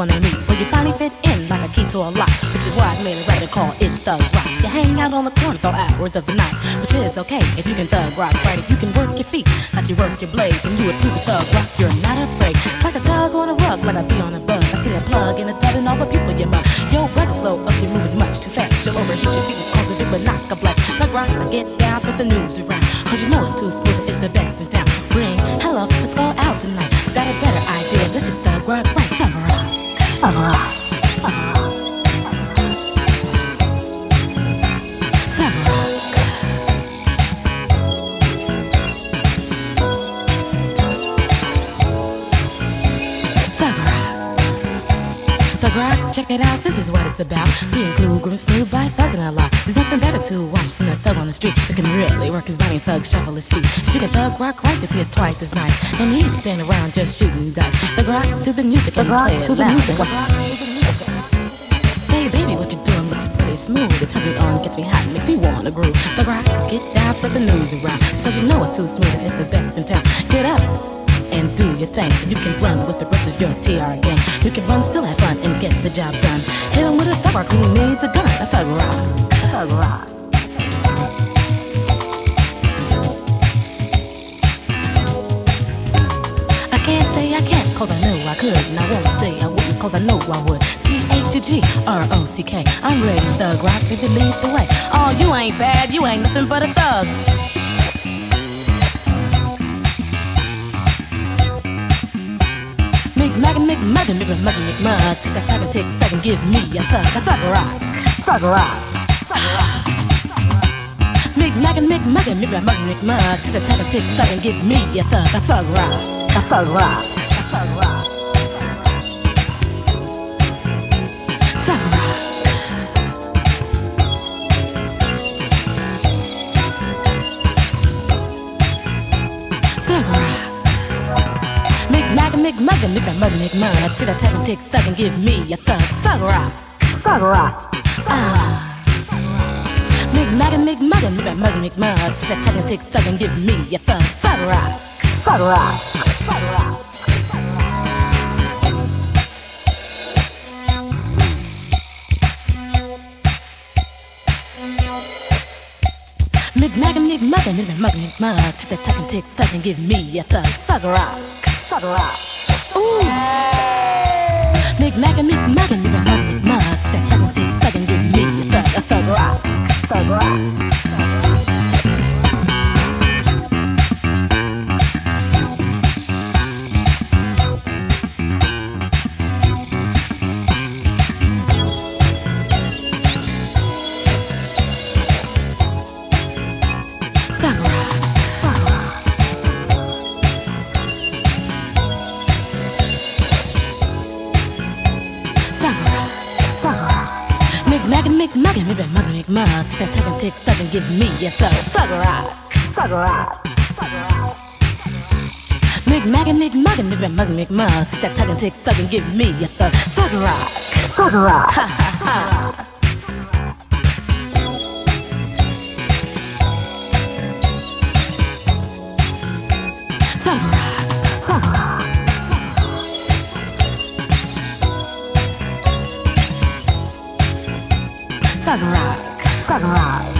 everyone meet. But you finally fit in like a key to a lock, which is why I made a record call it Thug Rock. You hang out on the corners all hours of the night, which is okay if you can thug rock right. If you can work your feet like you work your blade, then you a true thug rock. You're not afraid. It's like a tug on a rug, like I be on a bug. I see a plug in a tub and all the people you mug. Yo, brother, slow up, you're moving much too fast. You'll overheat your feet, cause a big but knock a blast. Thug rock, I get down, with the news around. Cause you know it's too smooth, it's the best in town. Ring, hello, let's go out tonight. Got a better idea, let's just thug rock right. Thug rock. 老啊。Check it out, this is what it's about. Being cool, groom smooth by thugging a lot. There's nothing better to watch than a thug on the street that can really work his body and thug shuffle his feet. If you can thug rock right, cause he is twice as nice. No need to stand around just shooting dice. Thug rock to the music and play it loud. Hey baby, what you doing looks pretty smooth. It turns me on, gets me hot, makes me wanna groove. Thug rock, get down, spread the news around. Cause you know it's too smooth and it's the best in town. Get up and do your thing. So you can run with the rest of your TR gang. You can run, still have fun, and get the job done. Hit him with a thug who needs a gun. A thug rock. Thug rock. I can't say I can't, cause I know I could. And I won't say I wouldn't, cause I know I would. T-A-G-G-R-O-C-K. I'm ready, thug rock, if you lead the way. Oh, you ain't bad, you ain't nothing but a thug. Maggin, make muggin, make muggin, make mug. Tick a tack and tick back and give me a thug, a thug rock, thug rock. Make naggin, make muggin, make muggin, make mug. Tick a tack and tick back and give me a thug, a thug rock, a thug rock, a thug rock. Make that mugga, make mud. To the tap and take thug and give me a thug. Thug rock. Thug rock. Ah. Make mugga, make mugga, make that mugga, make mud. To the tap and take thug and give me a thug. Thug rock. Thug rock. Thug rock. Mugga, make mugga, make that mugga, make mud. To the tap and take thug and give me a thug. Thug rock. Thug rock. Ooh. Mick and Mick Mac Mac That talented fucking give me a thug, a thug rock, thug rock. Mug. Tick tick and tick thug and give me a thug. Thug rock. Thug rock. Thug rock. Mick Mac and Mick Mug and Mick Mug Mick Mug. And tick thug and give me a thug. Thug rock. Thug rock. Ha ha ha. Thug rock. Thug rock. Thug rock.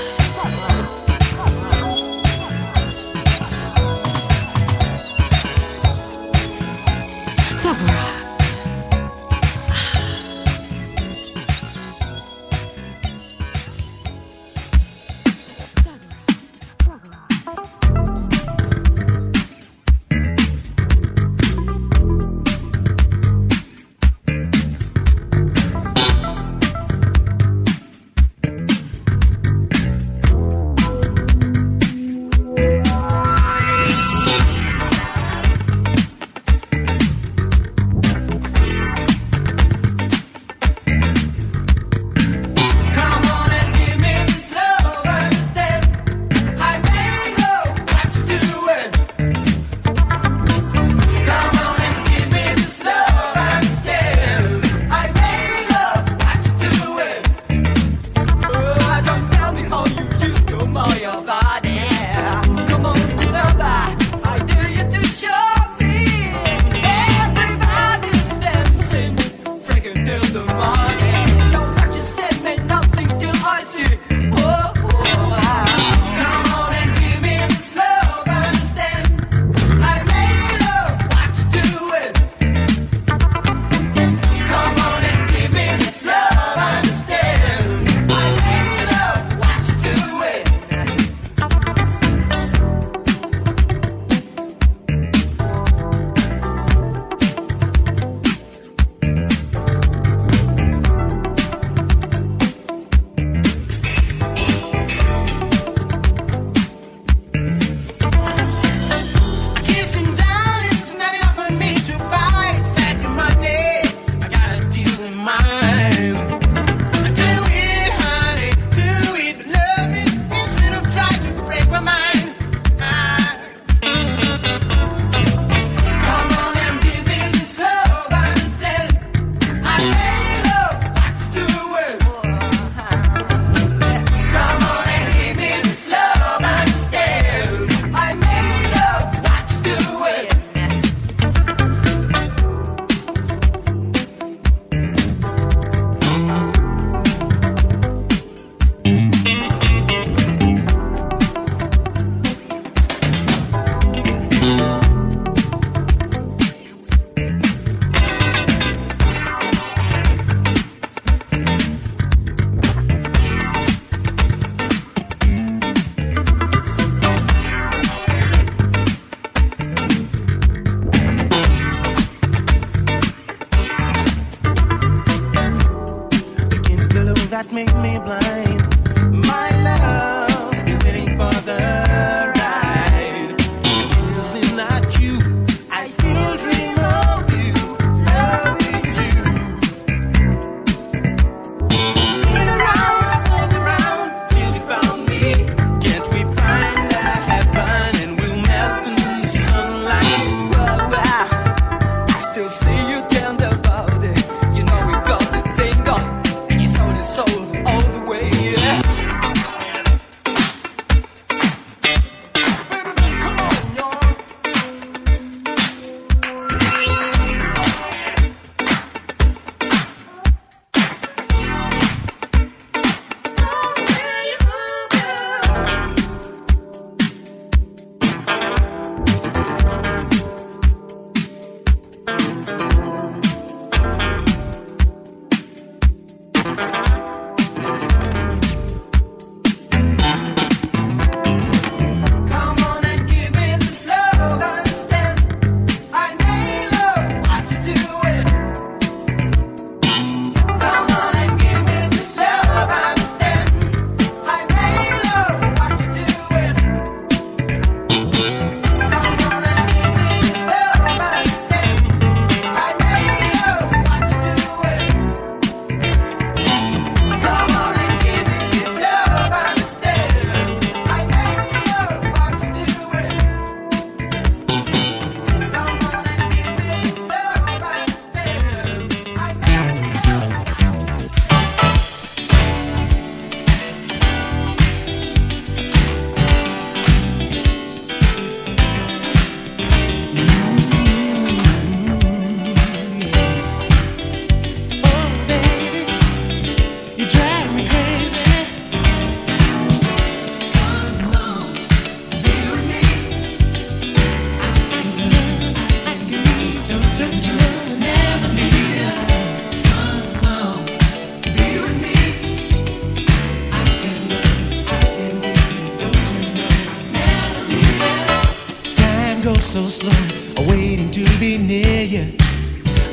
so slow, waiting to be near you.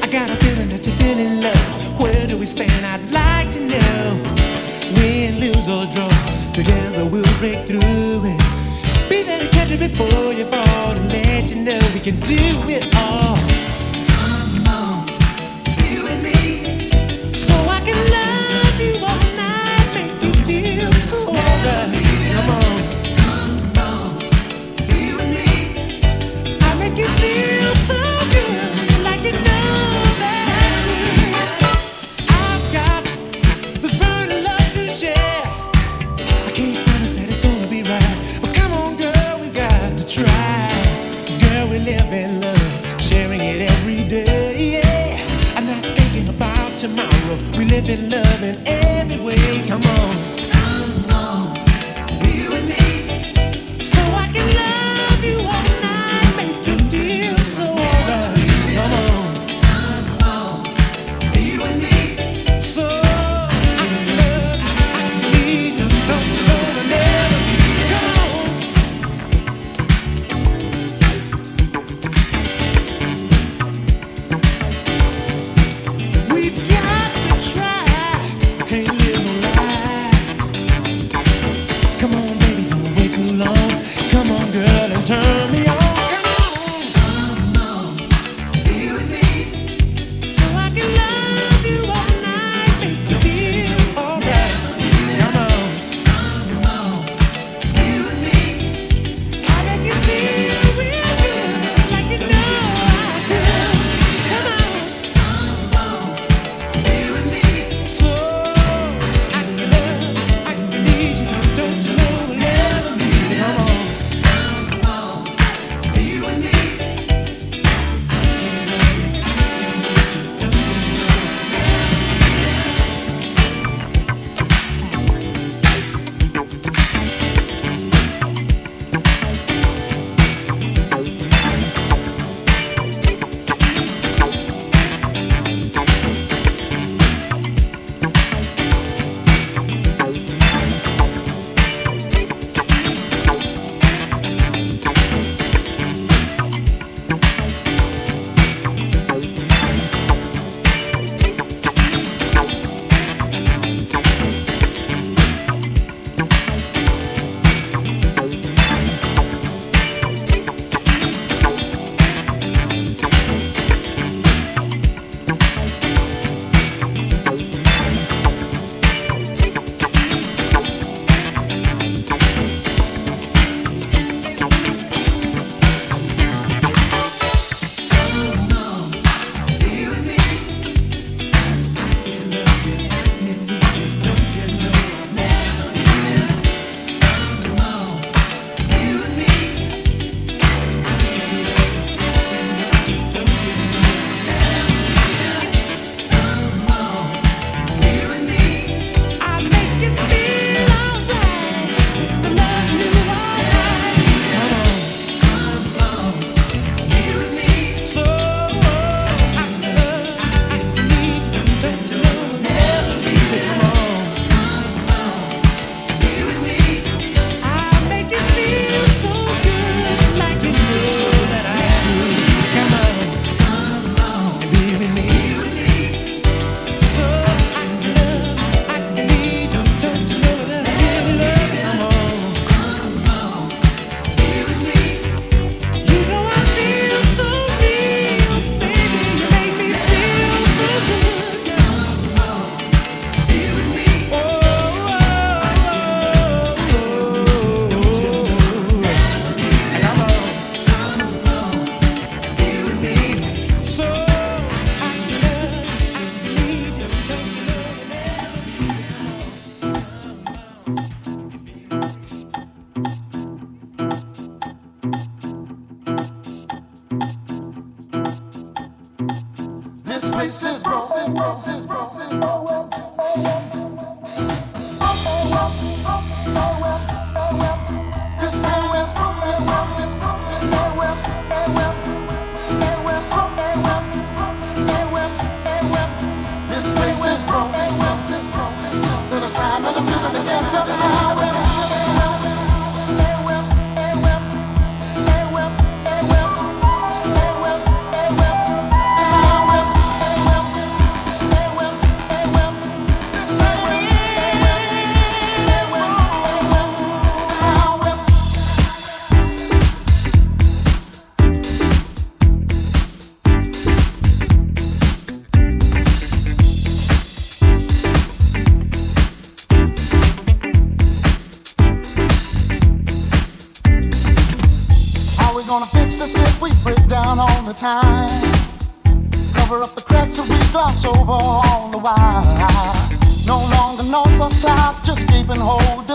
I got a feeling that you're feeling love. Where do we stand? I'd like to know. Win, lose or draw, together we'll break through it. Be there to catch you before you fall, and let you know we can do it all.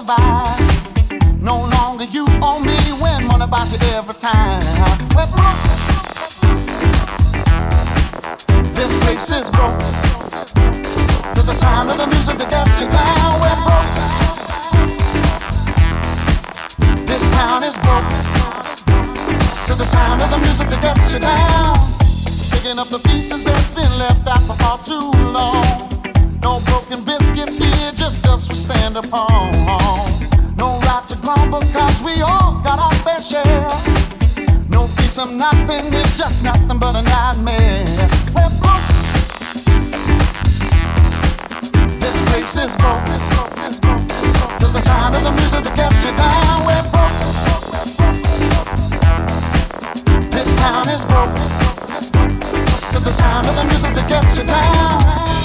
Divide. No longer you or me, win money about you every time. We're broke. This place is broke. To the sound of the music that gets you down, we're broke. This town is broken. To the sound of the music that gets you down. Picking up the pieces that's been left out for far too long. No broken biscuits here, just us we stand upon. No right to grumble, cause we all got our fair share. No piece of nothing is just nothing but a nightmare. We're broke. This place is broke. To the sound of the music that gets you down, we're broke. This town is broke. To the sound of the music that gets you down.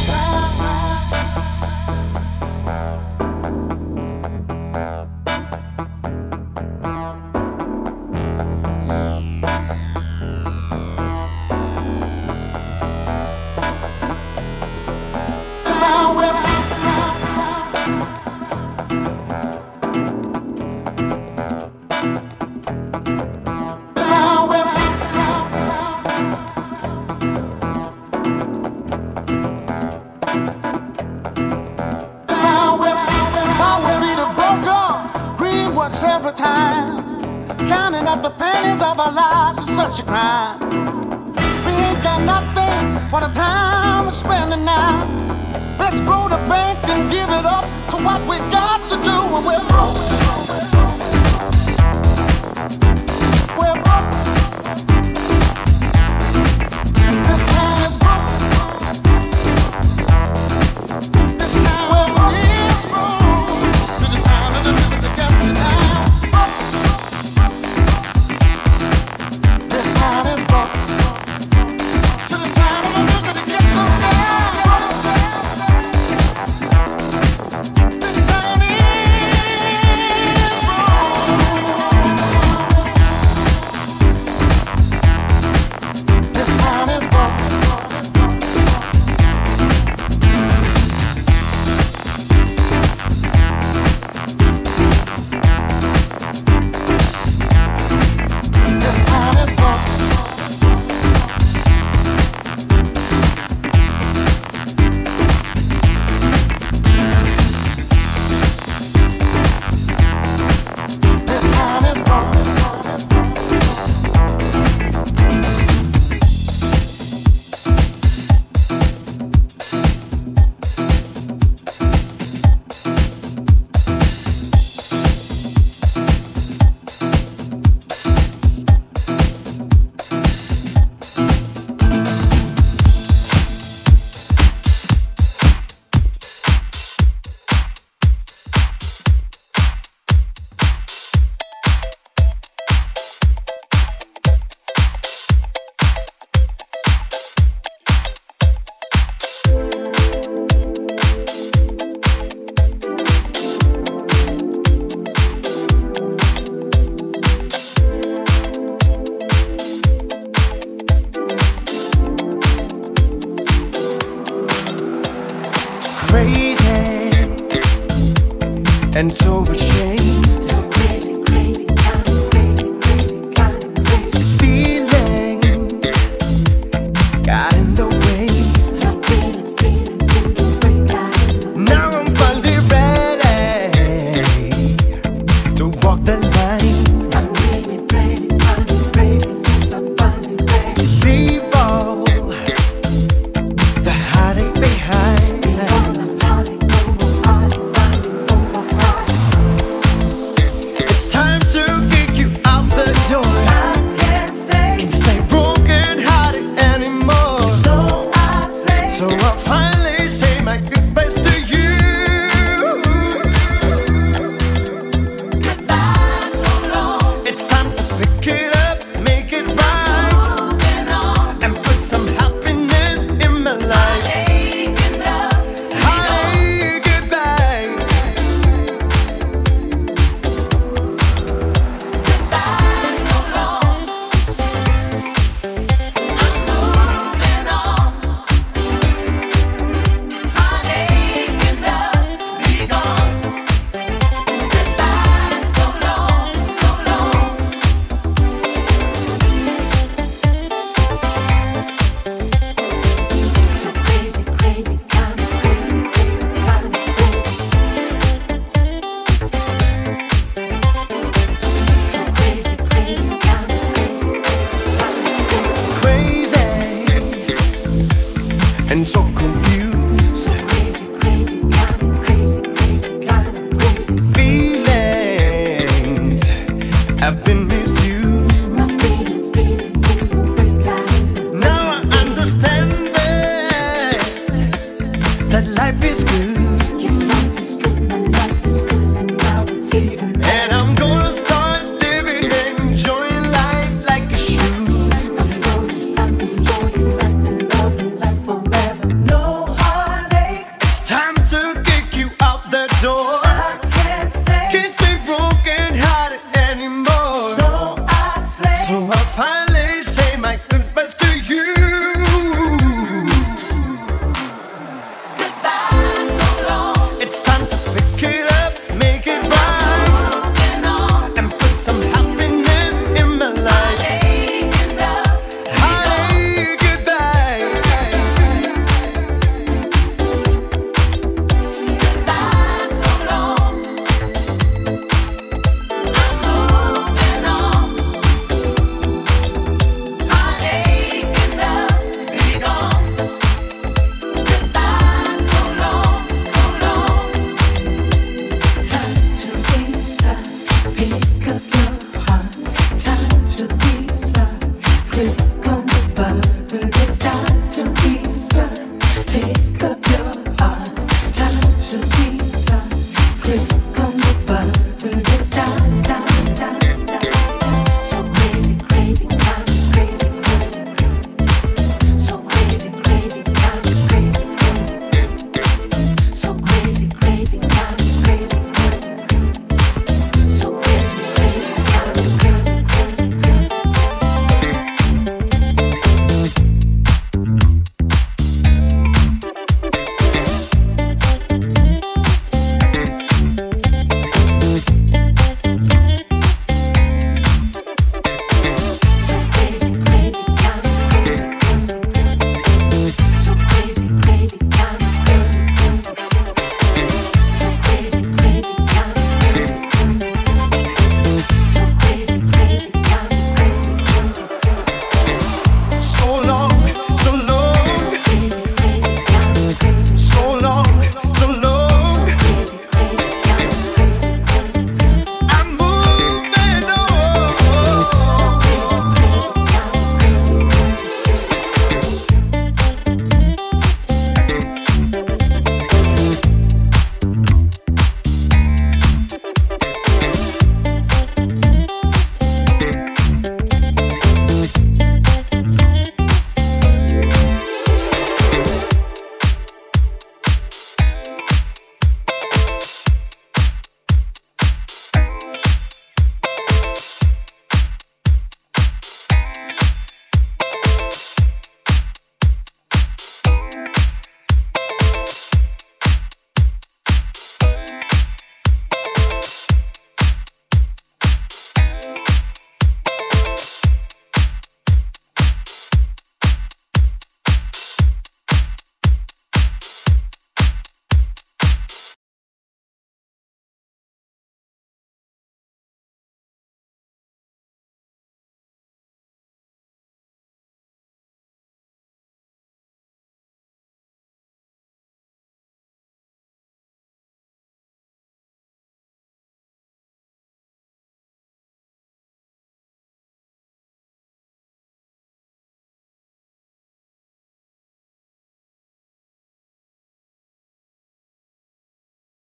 That life is good.